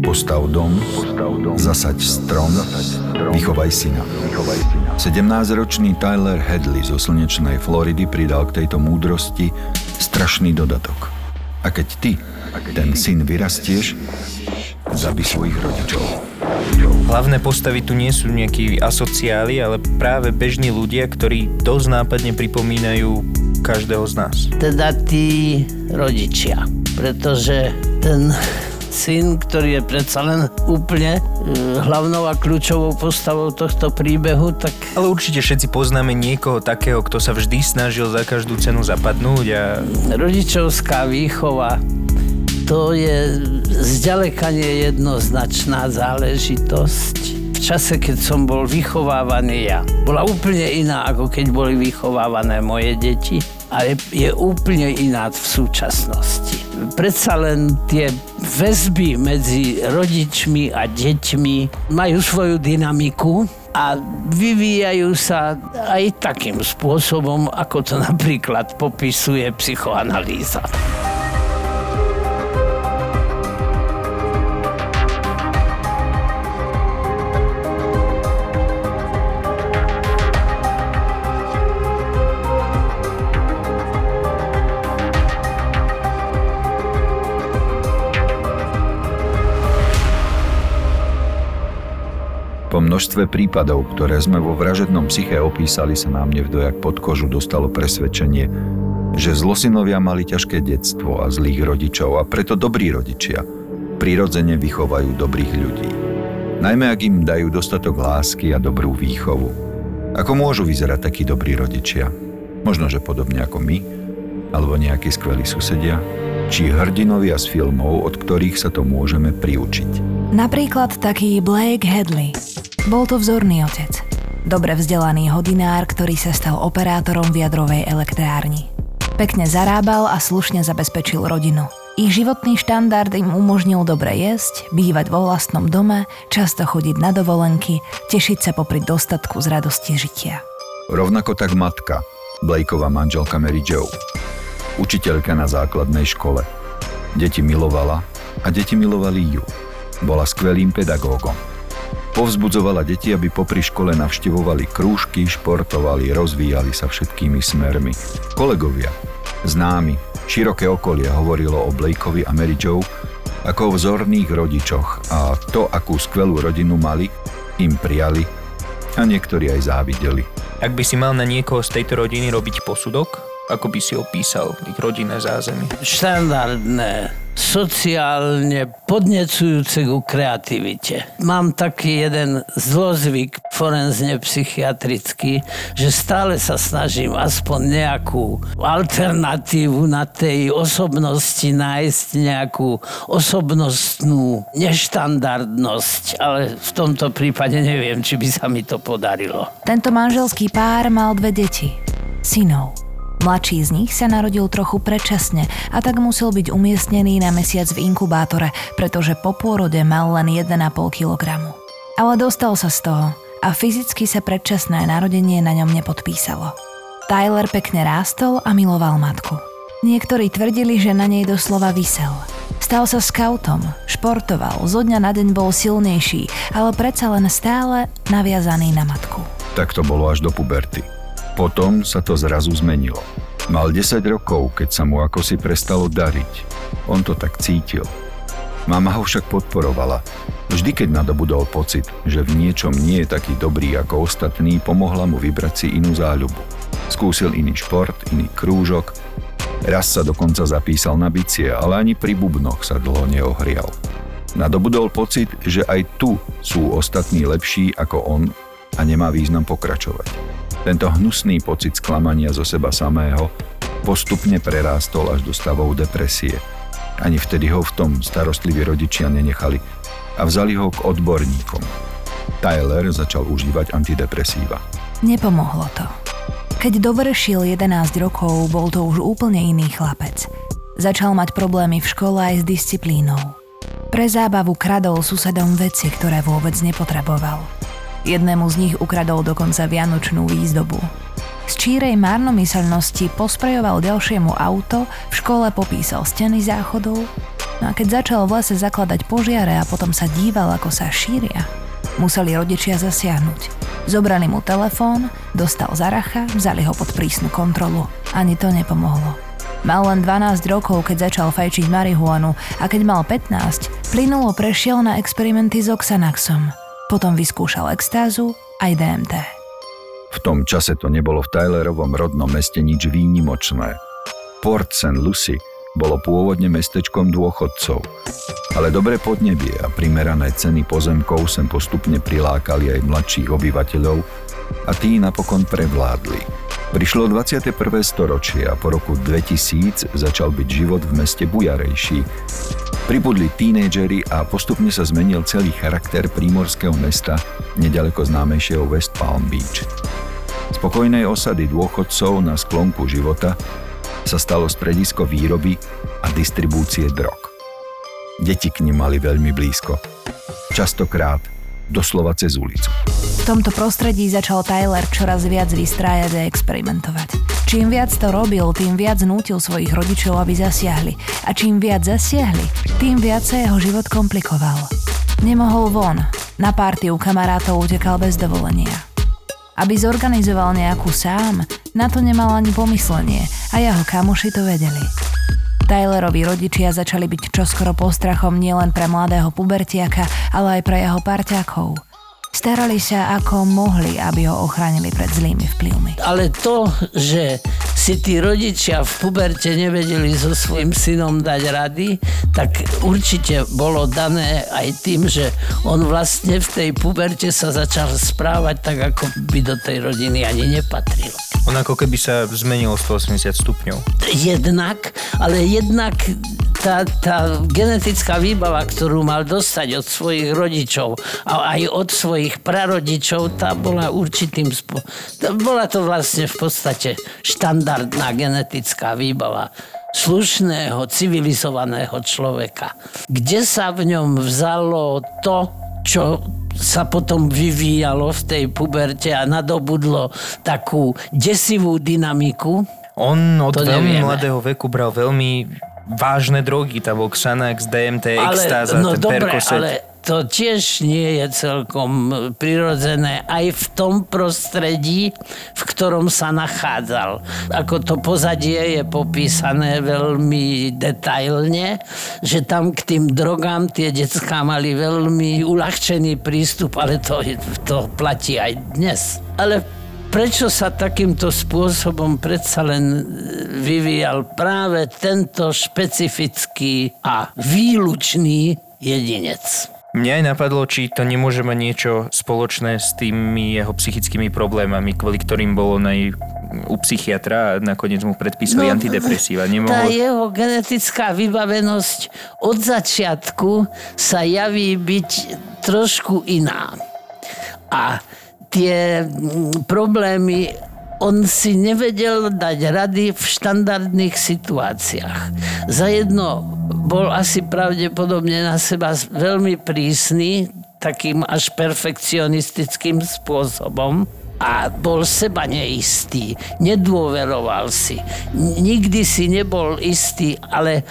Postav dom, zasaď strom, vychovaj syna. 17-ročný Tyler Hadley zo slnečnej Floridy pridal k tejto múdrosti strašný dodatok. A keď ty, ten syn vyrastieš, zabi svojich rodičov. Hlavné postavy tu nie sú nejakí asociáli, ale práve bežní ľudia, ktorí dosť nápadne pripomínajú každého z nás. teda tí rodičia. Pretože ten syn, ktorý je predsa len úplne e, hlavnou a kľúčovou postavou tohto príbehu, tak Ale určite všetci poznáme niekoho takého, kto sa vždy snažil za každú cenu zapadnúť a rodičovská výchova to je zďaleka nie jednoznačná záležitosť. V čase, keď som bol vychovávaný ja, bola úplne iná, ako keď boli vychovávané moje deti a je, je úplne iná v súčasnosti. Predsa len tie väzby medzi rodičmi a deťmi majú svoju dynamiku a vyvíjajú sa aj takým spôsobom, ako to napríklad popisuje psychoanalýza. Množstve prípadov, ktoré sme vo vražednom psyche opísali, sa nám nevdojak pod kožu dostalo presvedčenie, že zlosinovia mali ťažké detstvo a zlých rodičov a preto dobrí rodičia prirodzene vychovajú dobrých ľudí. Najmä ak im dajú dostatok lásky a dobrú výchovu. Ako môžu vyzerať takí dobrí rodičia? Možno, že podobne ako my, alebo nejakí skvelí susedia, či hrdinovia z filmov, od ktorých sa to môžeme priučiť. Napríklad taký Blake Hadley. Bol to vzorný otec. Dobre vzdelaný hodinár, ktorý sa stal operátorom v jadrovej elektrárni. Pekne zarábal a slušne zabezpečil rodinu. Ich životný štandard im umožnil dobre jesť, bývať vo vlastnom dome, často chodiť na dovolenky, tešiť sa popri dostatku z radosti žitia. Rovnako tak matka, Blakeova manželka Mary Jo. Učiteľka na základnej škole. Deti milovala a deti milovali ju. Bola skvelým pedagógom. Povzbudzovala deti, aby popri škole navštevovali krúžky, športovali, rozvíjali sa všetkými smermi. Kolegovia, známi, široké okolie hovorilo o Blakeovi a Mary Jo ako o vzorných rodičoch a to, akú skvelú rodinu mali, im prijali a niektorí aj závideli. ak by si mal na niekoho z tejto rodiny robiť posudok, ako by si opísal ich rodinné zázemie. štandardné, sociálne podnecujúce ku kreativite. Mám taký jeden zlozvyk forenzne psychiatrický, že stále sa snažím aspoň nejakú alternatívu na tej osobnosti nájsť nejakú osobnostnú neštandardnosť, ale v tomto prípade neviem, či by sa mi to podarilo. Tento manželský pár mal dve deti. Synov. Mladší z nich sa narodil trochu predčasne a tak musel byť umiestnený na mesiac v inkubátore, pretože po pôrode mal len 1,5 kg. Ale dostal sa z toho a fyzicky sa predčasné narodenie na ňom nepodpísalo. Tyler pekne rástol a miloval matku. Niektorí tvrdili, že na nej doslova vysel. Stal sa skautom, športoval, zo dňa na deň bol silnejší, ale predsa len stále naviazaný na matku. Tak to bolo až do puberty. Potom sa to zrazu zmenilo. Mal 10 rokov, keď sa mu ako si prestalo dariť. On to tak cítil. Mama ho však podporovala. Vždy, keď nadobudol pocit, že v niečom nie je taký dobrý ako ostatní, pomohla mu vybrať si inú záľubu. Skúsil iný šport, iný krúžok. Raz sa dokonca zapísal na bicie, ale ani pri bubnoch sa dlho neohrial. Nadobudol pocit, že aj tu sú ostatní lepší ako on a nemá význam pokračovať. Tento hnusný pocit sklamania zo seba samého postupne prerástol až do stavov depresie. Ani vtedy ho v tom starostliví rodičia nenechali a vzali ho k odborníkom. Tyler začal užívať antidepresíva. Nepomohlo to. Keď dovršil 11 rokov, bol to už úplne iný chlapec. Začal mať problémy v škole aj s disciplínou. Pre zábavu kradol susedom veci, ktoré vôbec nepotreboval. Jednému z nich ukradol dokonca vianočnú výzdobu. Z čírej márnomyselnosti posprejoval ďalšiemu auto, v škole popísal steny záchodov, no a keď začal v lese zakladať požiare a potom sa díval, ako sa šíria, museli rodičia zasiahnuť. Zobrali mu telefón, dostal zaracha, vzali ho pod prísnu kontrolu. Ani to nepomohlo. Mal len 12 rokov, keď začal fajčiť marihuanu a keď mal 15, plynulo prešiel na experimenty s Oxanaxom. Potom vyskúšal extázu aj DMT. V tom čase to nebolo v Tylerovom rodnom meste nič výnimočné. Port St. Lucie bolo pôvodne mestečkom dôchodcov, ale dobré podnebie a primerané ceny pozemkov sem postupne prilákali aj mladších obyvateľov a tí napokon prevládli. Prišlo 21. storočie a po roku 2000 začal byť život v meste bujarejší. Pribudli tínejdžeri a postupne sa zmenil celý charakter prímorského mesta nedaleko známejšieho West Palm Beach. Spokojnej osady dôchodcov na sklonku života sa stalo stredisko výroby a distribúcie drog. Deti k nim mali veľmi blízko. Častokrát doslova cez ulicu. V tomto prostredí začal Tyler čoraz viac vystrájať a experimentovať. Čím viac to robil, tým viac nútil svojich rodičov, aby zasiahli. A čím viac zasiahli, tým viac sa jeho život komplikoval. Nemohol von. Na párty u kamarátov utekal bez dovolenia. Aby zorganizoval nejakú sám, na to nemal ani pomyslenie a jeho kamoši to vedeli. Tylerovi rodičia začali byť čoskoro postrachom nielen pre mladého pubertiaka, ale aj pre jeho parťakov. Starali sa ako mohli, aby ho ochránili pred zlými vplyvmi. Ale to, že si tí rodičia v puberte nevedeli so svojím synom dať rady, tak určite bolo dané aj tým, že on vlastne v tej puberte sa začal správať tak, ako by do tej rodiny ani nepatril. On ako keby sa zmenilo 180 stupňov. Jednak, ale jednak tá, tá genetická výbava, ktorú mal dostať od svojich rodičov a aj od svojich prarodičov, tá bola určitým spo... Bola to vlastne v podstate štandardná genetická výbava slušného, civilizovaného človeka. Kde sa v ňom vzalo to, čo sa potom vyvíjalo v tej puberte a nadobudlo takú desivú dynamiku. On od To veľmi nevieme. mladého veku bral veľmi vážne drogy, bol Xanax, DMT, extáza, no ten dobre, Percocet. ale to tiež nie je celkom prirodzené aj v tom prostredí, v ktorom sa nachádzal. Ako to pozadie je popísané veľmi detailne, že tam k tým drogám tie detská mali veľmi uľahčený prístup, ale to, to platí aj dnes. Ale prečo sa takýmto spôsobom predsa len vyvíjal práve tento špecifický a výlučný jedinec? Mňa aj napadlo, či to nemôže mať niečo spoločné s tými jeho psychickými problémami, kvôli ktorým bol on aj u psychiatra a nakoniec mu predpísali No, antidepresíva. Tá Nemohol... jeho genetická vybavenosť od začiatku sa javí byť trošku iná. A tie mm, problémy on si nevedel dať rady v štandardných situáciách. Za jedno bol asi pravdepodobne na seba veľmi prísny, takým až perfekcionistickým spôsobom a bol seba neistý, nedôveroval si. Nikdy si nebol istý, ale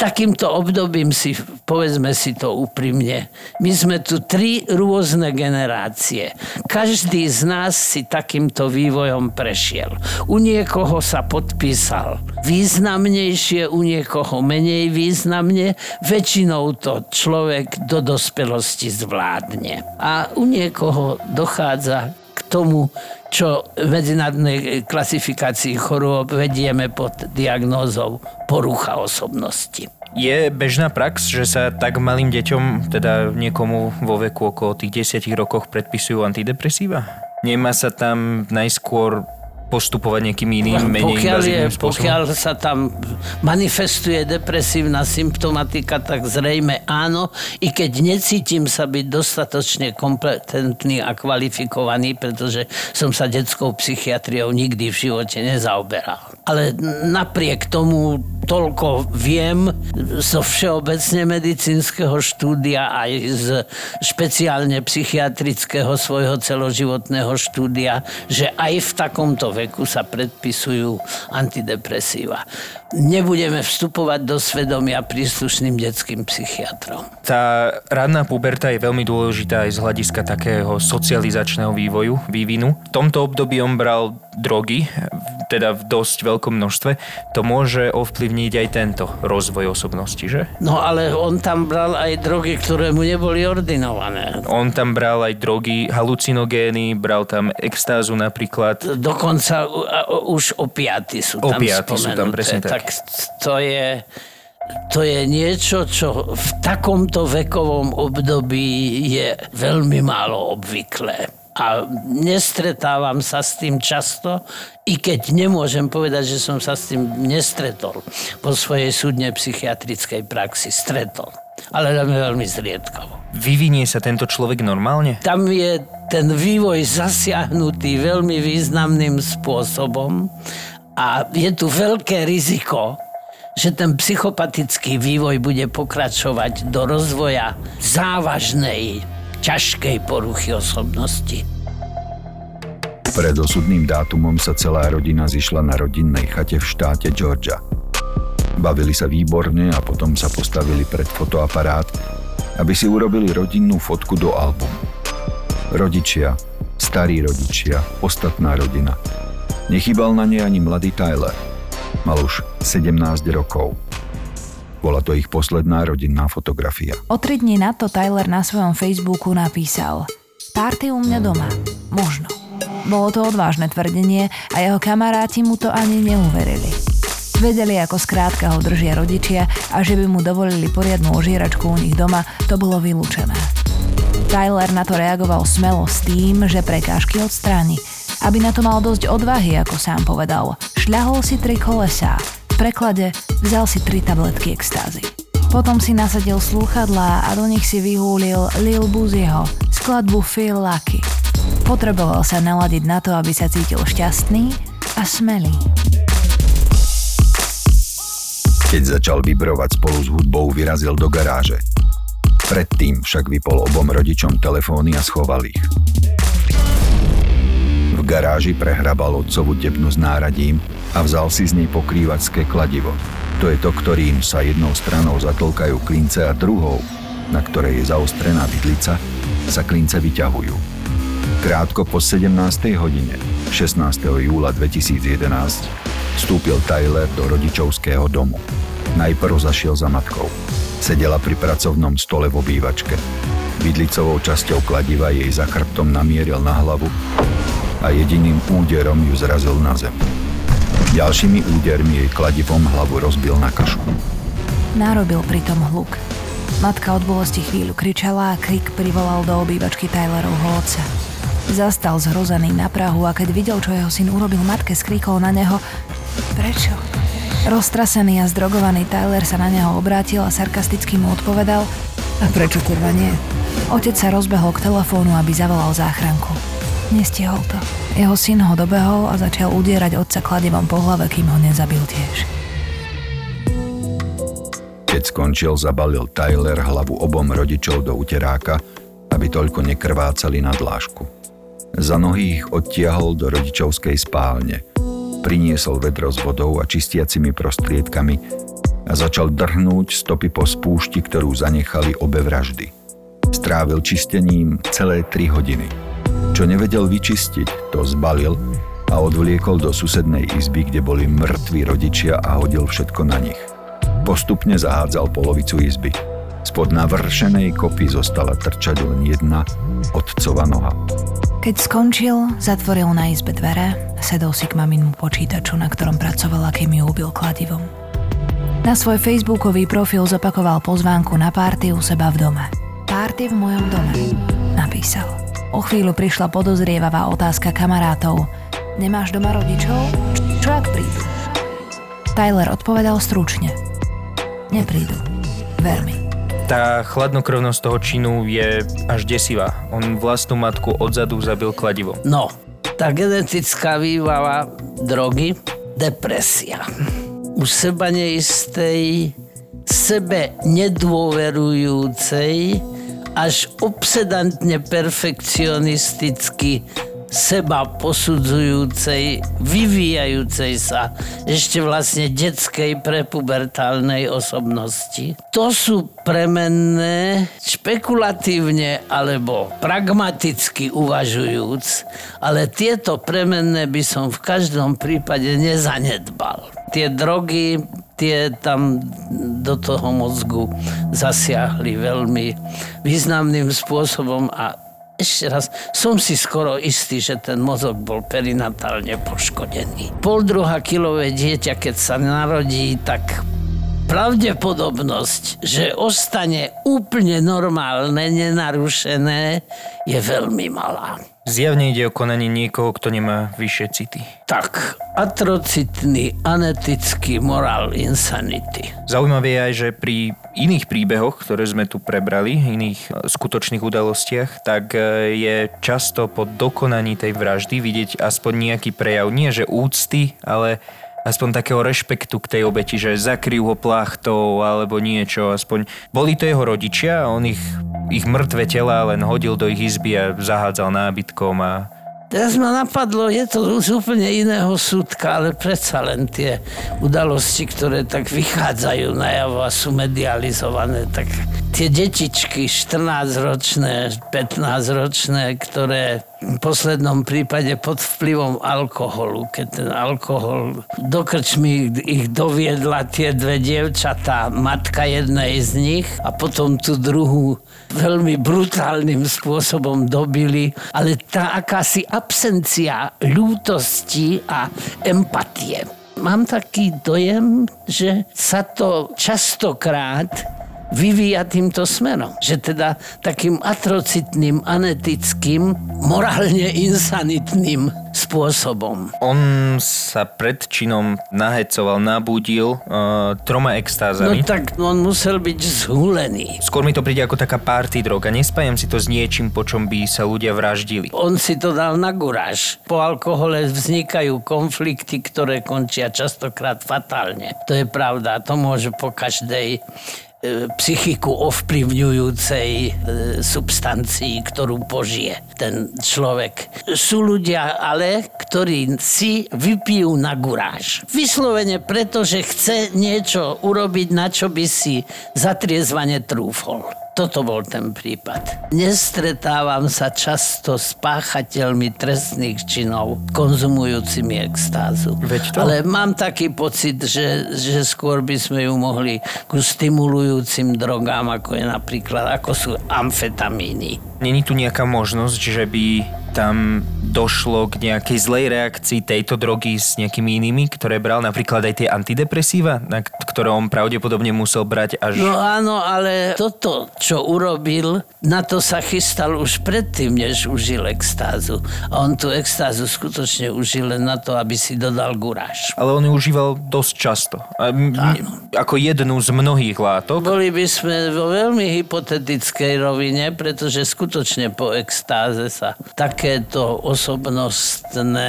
takýmto obdobím si, povedzme si to úprimne, my sme tu tri rôzne generácie. Každý z nás si takýmto vývojom prešiel. U niekoho sa podpísal významnejšie, u niekoho menej významne. Väčšinou to človek do dospelosti zvládne. A u niekoho dochádza k tomu, čo v medzinárodnej klasifikácii chorôb vedieme pod diagnózou porucha osobnosti. Je bežná prax, že sa tak malým deťom, teda niekomu vo veku okolo tých 10 rokoch predpisujú antidepresíva? Nemá sa tam najskôr postupovať nejakým iným, menej pokiaľ, je, spôsobom? pokiaľ sa tam manifestuje depresívna symptomatika, tak zrejme áno, i keď necítim sa byť dostatočne kompetentný a kvalifikovaný, pretože som sa detskou psychiatriou nikdy v živote nezaoberal. Ale napriek tomu toľko viem zo všeobecne medicínskeho štúdia aj z špeciálne psychiatrického svojho celoživotného štúdia, že aj v takomto veku sa predpisujú antidepresíva. Nebudeme vstupovať do svedomia príslušným detským psychiatrom. Tá ranná puberta je veľmi dôležitá aj z hľadiska takého socializačného vývoju, vývinu. V tomto období on bral drogy, teda v dosť veľkom množstve. To môže ovplyvniť aj tento rozvoj osobnosti, že? No ale on tam bral aj drogy, ktoré mu neboli ordinované. On tam bral aj drogy, halucinogény, bral tam extázu napríklad. Dokonca už opiaty sú tam Opiaty sú tam presne tak. tak to je, to je niečo, čo v takomto vekovom období je veľmi málo obvyklé. A nestretávam sa s tým často, i keď nemôžem povedať, že som sa s tým nestretol po svojej súdne psychiatrickej praxi. Stretol. Ale veľmi, zriedkavo. Vyvinie sa tento človek normálne? Tam je ten vývoj zasiahnutý veľmi významným spôsobom a je tu veľké riziko, že ten psychopatický vývoj bude pokračovať do rozvoja závažnej, ťažkej poruchy osobnosti. Pred osudným dátumom sa celá rodina zišla na rodinnej chate v štáte Georgia. Bavili sa výborne a potom sa postavili pred fotoaparát, aby si urobili rodinnú fotku do albumu. Rodičia, starí rodičia, ostatná rodina. Nechybal na nej ani mladý Tyler. Mal už 17 rokov. Bola to ich posledná rodinná fotografia. O tri dní na to Tyler na svojom Facebooku napísal Párty u mňa doma. Možno. Bolo to odvážne tvrdenie a jeho kamaráti mu to ani neuverili. Vedeli, ako skrátka ho držia rodičia a že by mu dovolili poriadnu ožieračku u nich doma, to bolo vylúčené. Tyler na to reagoval smelo s tým, že prekážky odstráni. Aby na to mal dosť odvahy, ako sám povedal. Šľahol si tri kolesá. Preklade vzal si tri tabletky extázy. Potom si nasadil slúchadlá a do nich si vyhúlil Lil Buzieho skladbu Feel Lucky. Potreboval sa naladiť na to, aby sa cítil šťastný a smelý. Keď začal vibrovať spolu s hudbou, vyrazil do garáže. Predtým však vypol obom rodičom telefóny a schoval ich. V garáži prehrabal otcovu tepnu s náradím a vzal si z nej pokrývačské kladivo. To je to, ktorým sa jednou stranou zatlkajú klince a druhou, na ktorej je zaostrená vidlica, sa klince vyťahujú. Krátko po 17. hodine 16. júla 2011 vstúpil Tyler do rodičovského domu. Najprv zašiel za matkou. Sedela pri pracovnom stole v obývačke. Vidlicovou časťou kladiva jej za chrbtom namieril na hlavu a jediným úderom ju zrazil na zem. Ďalšími údermi jej kladivom hlavu rozbil na kašu. Narobil pritom hluk. Matka od bolesti chvíľu kričala a krik privolal do obývačky Tylerovho otca. Zastal zhrozený na Prahu a keď videl, čo jeho syn urobil matke, skríkol na neho Prečo? Roztrasený a zdrogovaný Tyler sa na neho obrátil a sarkasticky mu odpovedal A prečo kurva nie? Otec sa rozbehol k telefónu, aby zavolal záchranku. Nestihol to. Jeho syn ho dobehol a začal udierať otca kladivom po hlave, kým ho nezabil tiež. Keď skončil, zabalil Tyler hlavu obom rodičov do uteráka, aby toľko nekrvácali na dlážku. Za nohy ich odtiahol do rodičovskej spálne. Priniesol vedro s vodou a čistiacimi prostriedkami a začal drhnúť stopy po spúšti, ktorú zanechali obe vraždy. Strávil čistením celé 3 hodiny. Čo nevedel vyčistiť, to zbalil a odvliekol do susednej izby, kde boli mŕtvi rodičia a hodil všetko na nich. Postupne zahádzal polovicu izby. Spod navršenej kopy zostala trčať len jedna otcova noha. Keď skončil, zatvoril na izbe dvere a sedol si k maminmu počítaču, na ktorom pracovala, kým ju ubil kladivom. Na svoj facebookový profil zopakoval pozvánku na párty u seba v dome. Párty v mojom dome, napísal. O chvíľu prišla podozrievavá otázka kamarátov. Nemáš doma rodičov? Čo ak prídu? Tyler odpovedal stručne. Neprídu. Ver mi. Tá chladnokrvnosť toho činu je až desivá. On vlastnú matku odzadu zabil kladivom. No, tá genetická výbava drogy, depresia. U seba neistej, sebe nedôverujúcej, až obsedantne perfekcionisticky seba posudzujúcej, vyvíjajúcej sa ešte vlastne detskej prepubertálnej osobnosti. To sú premenné, špekulatívne alebo pragmaticky uvažujúc, ale tieto premenné by som v každom prípade nezanedbal. Tie drogy, tie tam do toho mozgu zasiahli veľmi významným spôsobom a ešte raz, som si skoro istý, že ten mozog bol perinatálne poškodený. Pol druhá kilové dieťa, keď sa narodí, tak pravdepodobnosť, že ostane úplne normálne, nenarušené, je veľmi malá. Zjavne ide o konanie niekoho, kto nemá vyššie city. Tak, atrocitný, anetický morál insanity. Zaujímavé je aj, že pri iných príbehoch, ktoré sme tu prebrali, iných e, skutočných udalostiach, tak e, je často po dokonaní tej vraždy vidieť aspoň nejaký prejav, nie že úcty, ale aspoň takého rešpektu k tej obeti, že zakryjú ho plachtou alebo niečo, aspoň boli to jeho rodičia on ich, ich mŕtve tela len hodil do ich izby a zahádzal nábytkom a Teraz ma napadlo, je to z úplne iného súdka, ale predsa len tie udalosti, ktoré tak vychádzajú najavo a sú medializované, tak tie detičky 14-ročné, 15-ročné, ktoré poslednom prípade pod vplyvom alkoholu, keď ten alkohol do krčmy ich doviedla tie dve dievčatá, matka jednej z nich a potom tú druhú veľmi brutálnym spôsobom dobili, ale tá akási absencia ľútosti a empatie. Mám taký dojem, že sa to častokrát vyvíja týmto smerom. Že teda takým atrocitným, anetickým, morálne insanitným spôsobom. On sa pred činom nahecoval, nabudil uh, troma extázami. No tak on musel byť zhulený. Skôr mi to príde ako taká party droga. Nespájam si to s niečím, po čom by sa ľudia vraždili. On si to dal na guráž. Po alkohole vznikajú konflikty, ktoré končia častokrát fatálne. To je pravda. To môže po každej psychiku ovplyvňujúcej e, substancii, ktorú požije ten človek. Sú ľudia ale, ktorí si vypijú na guráž. Vyslovene preto, že chce niečo urobiť, na čo by si zatriezvane trúfol. Toto bol ten prípad. Nestretávam sa často s páchateľmi trestných činov konzumujúcimi extázu. Veď to. Ale mám taký pocit, že, že skôr by sme ju mohli ku stimulujúcim drogám, ako je napríklad, ako sú amfetamíny. Není tu nejaká možnosť, že by tam došlo k nejakej zlej reakcii tejto drogy s nejakými inými, ktoré bral napríklad aj tie antidepresíva, na ktoré on pravdepodobne musel brať až... No áno, ale toto, čo urobil, na to sa chystal už predtým, než užil extázu. A on tú extázu skutočne užil len na to, aby si dodal guráž. Ale on ju užíval dosť často. A m- ako jednu z mnohých látok. Boli by sme vo veľmi hypotetickej rovine, pretože skutočne po extáze sa takéto osobnostné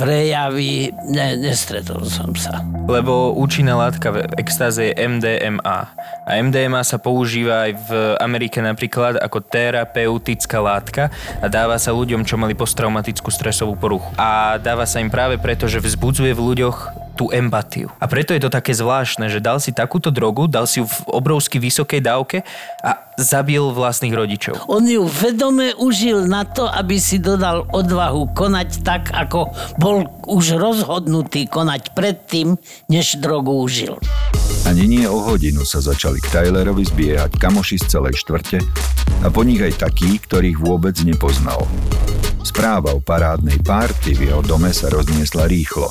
prejavy ne, nestretol som sa. Lebo účinná látka v extáze je MDMA. A MDMA sa používa aj v Amerike napríklad ako terapeutická látka a dáva sa ľuďom, čo mali posttraumatickú stresovú poruchu. A dáva sa im práve preto, že vzbudzuje v ľuďoch tú empatiu. A preto je to také zvláštne, že dal si takúto drogu, dal si ju v obrovsky vysokej dávke a zabil vlastných rodičov. On ju vedome užil na to, aby si dodal odvahu konať tak, ako bol už rozhodnutý konať predtým, než drogu užil. Ani nie o hodinu sa začali k Tylerovi zbiehať kamoši z celej štvrte a po nich aj takí, ktorých vôbec nepoznal. Správa o parádnej párty v jeho dome sa rozniesla rýchlo.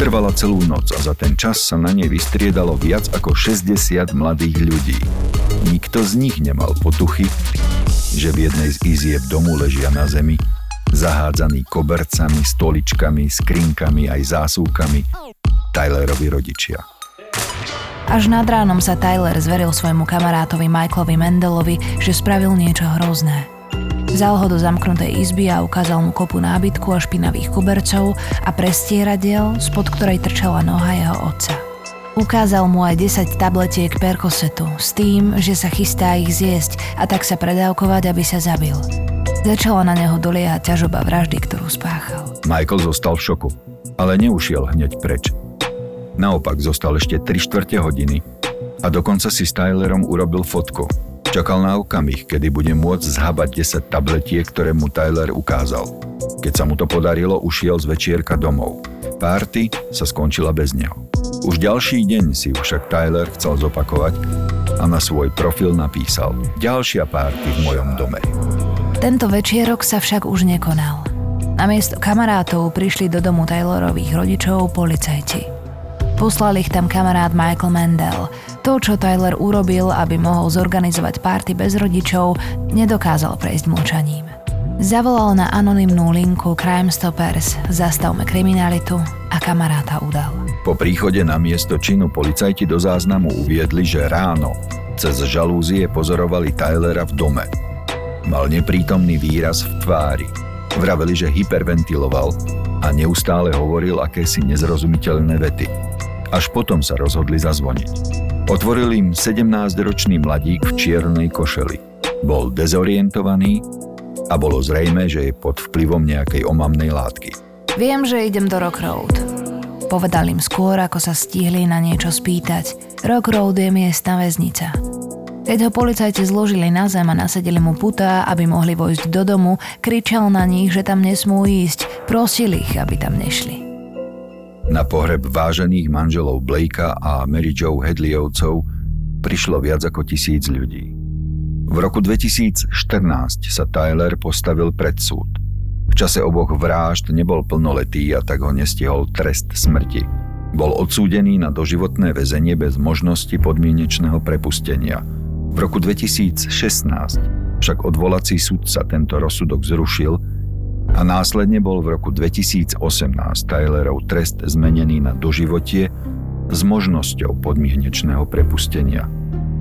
Trvala celú noc a za ten čas sa na nej vystriedalo viac ako 60 mladých ľudí. Nikto z nich nemal potuchy, že v jednej z izieb domu ležia na zemi zahádzaný kobercami, stoličkami, skrinkami aj zásuvkami Tylerovi rodičia. Až nad ránom sa Tyler zveril svojmu kamarátovi Michaelovi Mendelovi, že spravil niečo hrozné. Vzal ho do zamknutej izby a ukázal mu kopu nábytku a špinavých kobercov a prestieradiel, spod ktorej trčala noha jeho otca. Ukázal mu aj 10 tabletiek perkosetu s tým, že sa chystá ich zjesť a tak sa predávkovať, aby sa zabil. Začala na neho doliehať ťažoba vraždy, ktorú spáchal. Michael zostal v šoku, ale neušiel hneď preč. Naopak zostal ešte 3 štvrte hodiny a dokonca si s Tylerom urobil fotku. Čakal na okamih, kedy bude môcť zhabať 10 tabletiek, ktoré mu Tyler ukázal. Keď sa mu to podarilo, ušiel z večierka domov. Párty sa skončila bez neho. Už ďalší deň si však Tyler chcel zopakovať a na svoj profil napísal Ďalšia párty v mojom dome. Tento večierok sa však už nekonal. Namiesto kamarátov prišli do domu Taylorových rodičov policajti. Poslal ich tam kamarát Michael Mendel. To, čo Tyler urobil, aby mohol zorganizovať párty bez rodičov, nedokázal prejsť mlčaním. Zavolal na anonymnú linku Crime Stoppers, zastavme kriminalitu a kamaráta udal. Po príchode na miesto činu policajti do záznamu uviedli, že ráno cez žalúzie pozorovali Tylera v dome. Mal neprítomný výraz v tvári. Vraveli, že hyperventiloval a neustále hovoril akési nezrozumiteľné vety. Až potom sa rozhodli zazvoniť. Otvoril im 17-ročný mladík v čiernej košeli. Bol dezorientovaný a bolo zrejme, že je pod vplyvom nejakej omamnej látky. Viem, že idem do Rock Road. Povedal im skôr, ako sa stihli na niečo spýtať. Rock Road je miestna väznica. Keď ho policajti zložili na zem a nasadili mu putá, aby mohli vojsť do domu, kričal na nich, že tam nesmú ísť, prosil ich, aby tam nešli. Na pohreb vážených manželov Blakea a Mary Jo Hedleyovcov prišlo viac ako tisíc ľudí. V roku 2014 sa Tyler postavil pred súd. V čase oboch vražd nebol plnoletý a tak ho nestihol trest smrti. Bol odsúdený na doživotné väzenie bez možnosti podmienečného prepustenia. V roku 2016 však odvolací sudca tento rozsudok zrušil a následne bol v roku 2018 Tylerov trest zmenený na doživotie s možnosťou podmienečného prepustenia.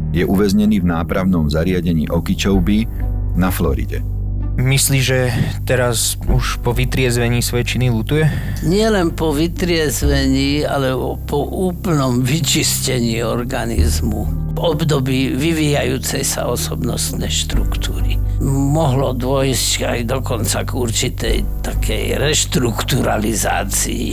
Je uväznený v nápravnom zariadení Okeechobee na Floride. Myslíš, že teraz už po vytriezvení svojej činy lutuje? Nielen po vytriezvení, ale po úplnom vyčistení organizmu období vyvíjajúcej sa osobnostnej štruktúry. Mohlo dôjsť aj dokonca k určitej takej reštrukturalizácii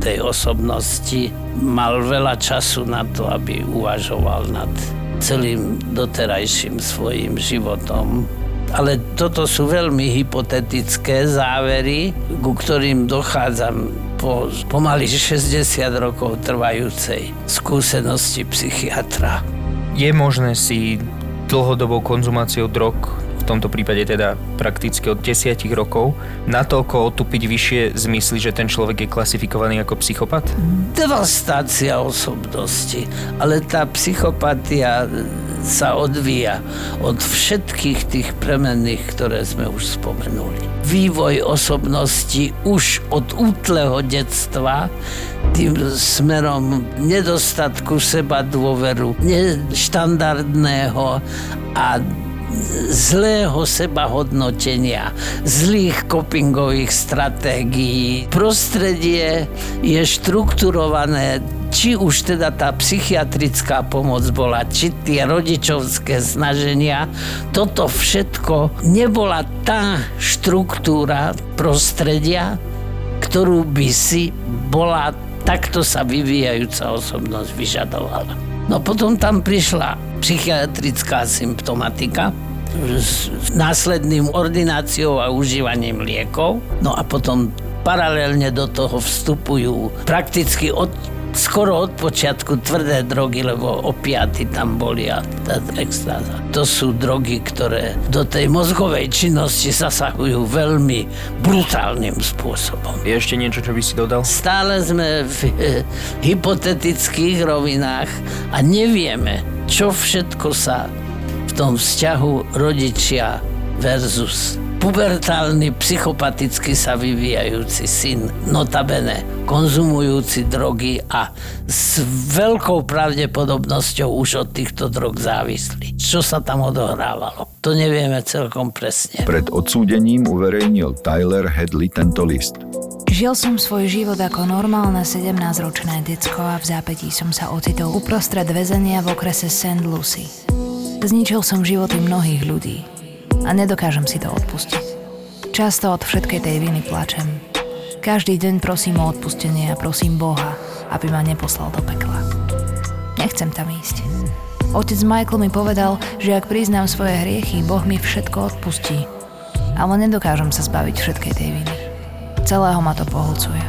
tej osobnosti. Mal veľa času na to, aby uvažoval nad celým doterajším svojim životom ale toto sú veľmi hypotetické závery, ku ktorým dochádzam po pomaly 60 rokov trvajúcej skúsenosti psychiatra. Je možné si dlhodobou konzumáciou drog tomto prípade teda prakticky od 10 rokov, natoľko otupiť vyššie zmysly, že ten človek je klasifikovaný ako psychopat? Devastácia osobnosti, ale tá psychopatia sa odvíja od všetkých tých premenných, ktoré sme už spomenuli. Vývoj osobnosti už od útleho detstva tým smerom nedostatku seba dôveru, neštandardného a zlého sebahodnotenia, zlých copingových stratégií. Prostredie je štrukturované či už teda tá psychiatrická pomoc bola, či tie rodičovské snaženia, toto všetko nebola tá štruktúra prostredia, ktorú by si bola takto sa vyvíjajúca osobnosť vyžadovala. No potom tam prišla psychiatrická symptomatika s následným ordináciou a užívaním liekov. No a potom paralelne do toho vstupujú prakticky od skoro od počiatku tvrdé drogy, lebo opiaty tam boli a tá extáza. To sú drogy, ktoré do tej mozgovej činnosti zasahujú veľmi brutálnym spôsobom. Je ešte niečo, čo by si dodal? Stále sme v hypotetických rovinách a nevieme, čo všetko sa v tom vzťahu rodičia versus pubertálny, psychopaticky sa vyvíjajúci syn, notabene konzumujúci drogy a s veľkou pravdepodobnosťou už od týchto drog závislý. Čo sa tam odohrávalo? To nevieme celkom presne. Pred odsúdením uverejnil Tyler Headley tento list. Žil som svoj život ako normálne 17-ročné decko a v zápätí som sa ocitol uprostred väzenia v okrese St. Lucie. Zničil som životy mnohých ľudí a nedokážem si to odpustiť. Často od všetkej tej viny plačem. Každý deň prosím o odpustenie a prosím Boha, aby ma neposlal do pekla. Nechcem tam ísť. Otec Michael mi povedal, že ak priznám svoje hriechy, Boh mi všetko odpustí. Ale nedokážem sa zbaviť všetkej tej viny. Celého ma to pohľcuje.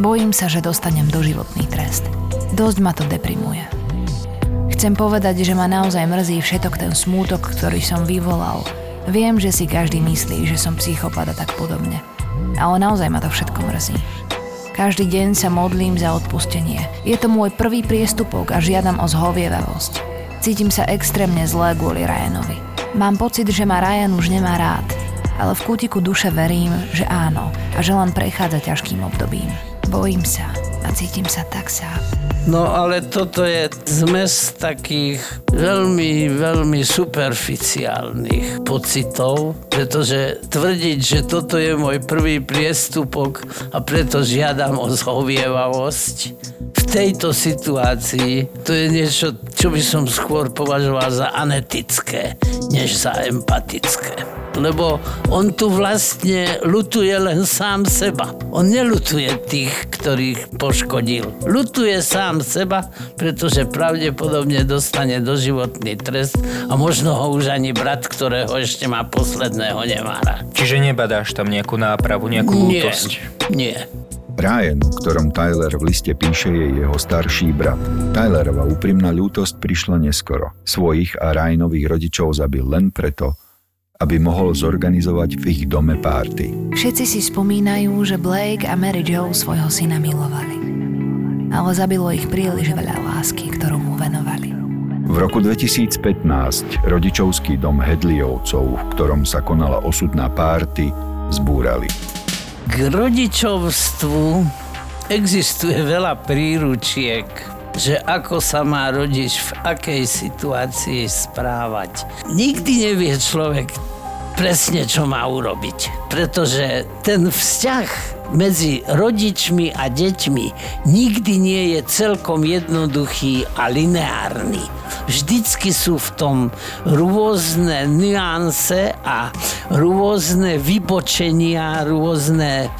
Bojím sa, že dostanem doživotný trest. Dosť ma to deprimuje. Chcem povedať, že ma naozaj mrzí všetok ten smútok, ktorý som vyvolal. Viem, že si každý myslí, že som psychopat a tak podobne. Ale naozaj ma to všetko mrzí. Každý deň sa modlím za odpustenie. Je to môj prvý priestupok a žiadam o zhovievavosť. Cítim sa extrémne zlé kvôli Ryanovi. Mám pocit, že ma Ryan už nemá rád, ale v kútiku duše verím, že áno a že len prechádza ťažkým obdobím. Bojím sa a cítim sa tak sám. No ale toto je zmes takých veľmi, veľmi superficiálnych pocitov, pretože tvrdiť, že toto je môj prvý priestupok a preto žiadam o zhovievavosť v tejto situácii, to je niečo, čo by som skôr považoval za anetické, než za empatické lebo on tu vlastne lutuje len sám seba. On nelutuje tých, ktorých poškodil. Lutuje sám seba, pretože pravdepodobne dostane doživotný trest a možno ho už ani brat, ktorého ešte má posledného, nemá rád. Čiže nebadáš tam nejakú nápravu, nejakú Nie, lútosť? nie. Ryan, o ktorom Tyler v liste píše, je jeho starší brat. Tylerova úprimná ľútosť prišla neskoro. Svojich a Ryanových rodičov zabil len preto, aby mohol zorganizovať v ich dome párty. Všetci si spomínajú, že Blake a Mary Jo svojho syna milovali. Ale zabilo ich príliš veľa lásky, ktorú mu venovali. V roku 2015 rodičovský dom Hedliovcov, v ktorom sa konala osudná párty, zbúrali. K rodičovstvu existuje veľa príručiek, že ako sa má rodič v akej situácii správať. Nikdy nevie človek presne, čo má urobiť. Pretože ten vzťah medzi rodičmi a deťmi nikdy nie je celkom jednoduchý a lineárny. Vždycky sú v tom rôzne nuance a rôzne vybočenia, rôzne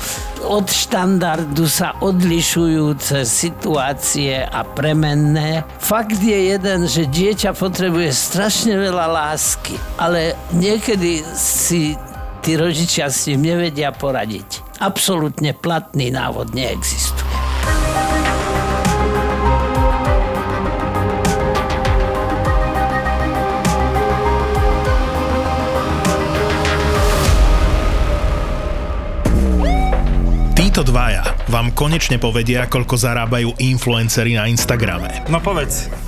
od štandardu sa odlišujúce situácie a premenné. Fakt je jeden, že dieťa potrebuje strašne veľa lásky, ale niekedy si tí rodičia s ním nevedia poradiť absolútne platný návod neexistuje. Títo dvaja vám konečne povedia, koľko zarábajú influencery na Instagrame. No povedz,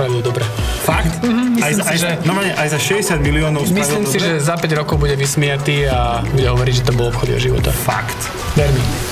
nás spravilo dobre. Fakt? Mhm, aj, aj, si, za, že- normálne, aj za 60 miliónov spravil Myslím si, dobre? že za 5 rokov bude vysmiatý a bude hovoriť, že to bol obchod jeho života. Fakt. Ver mi.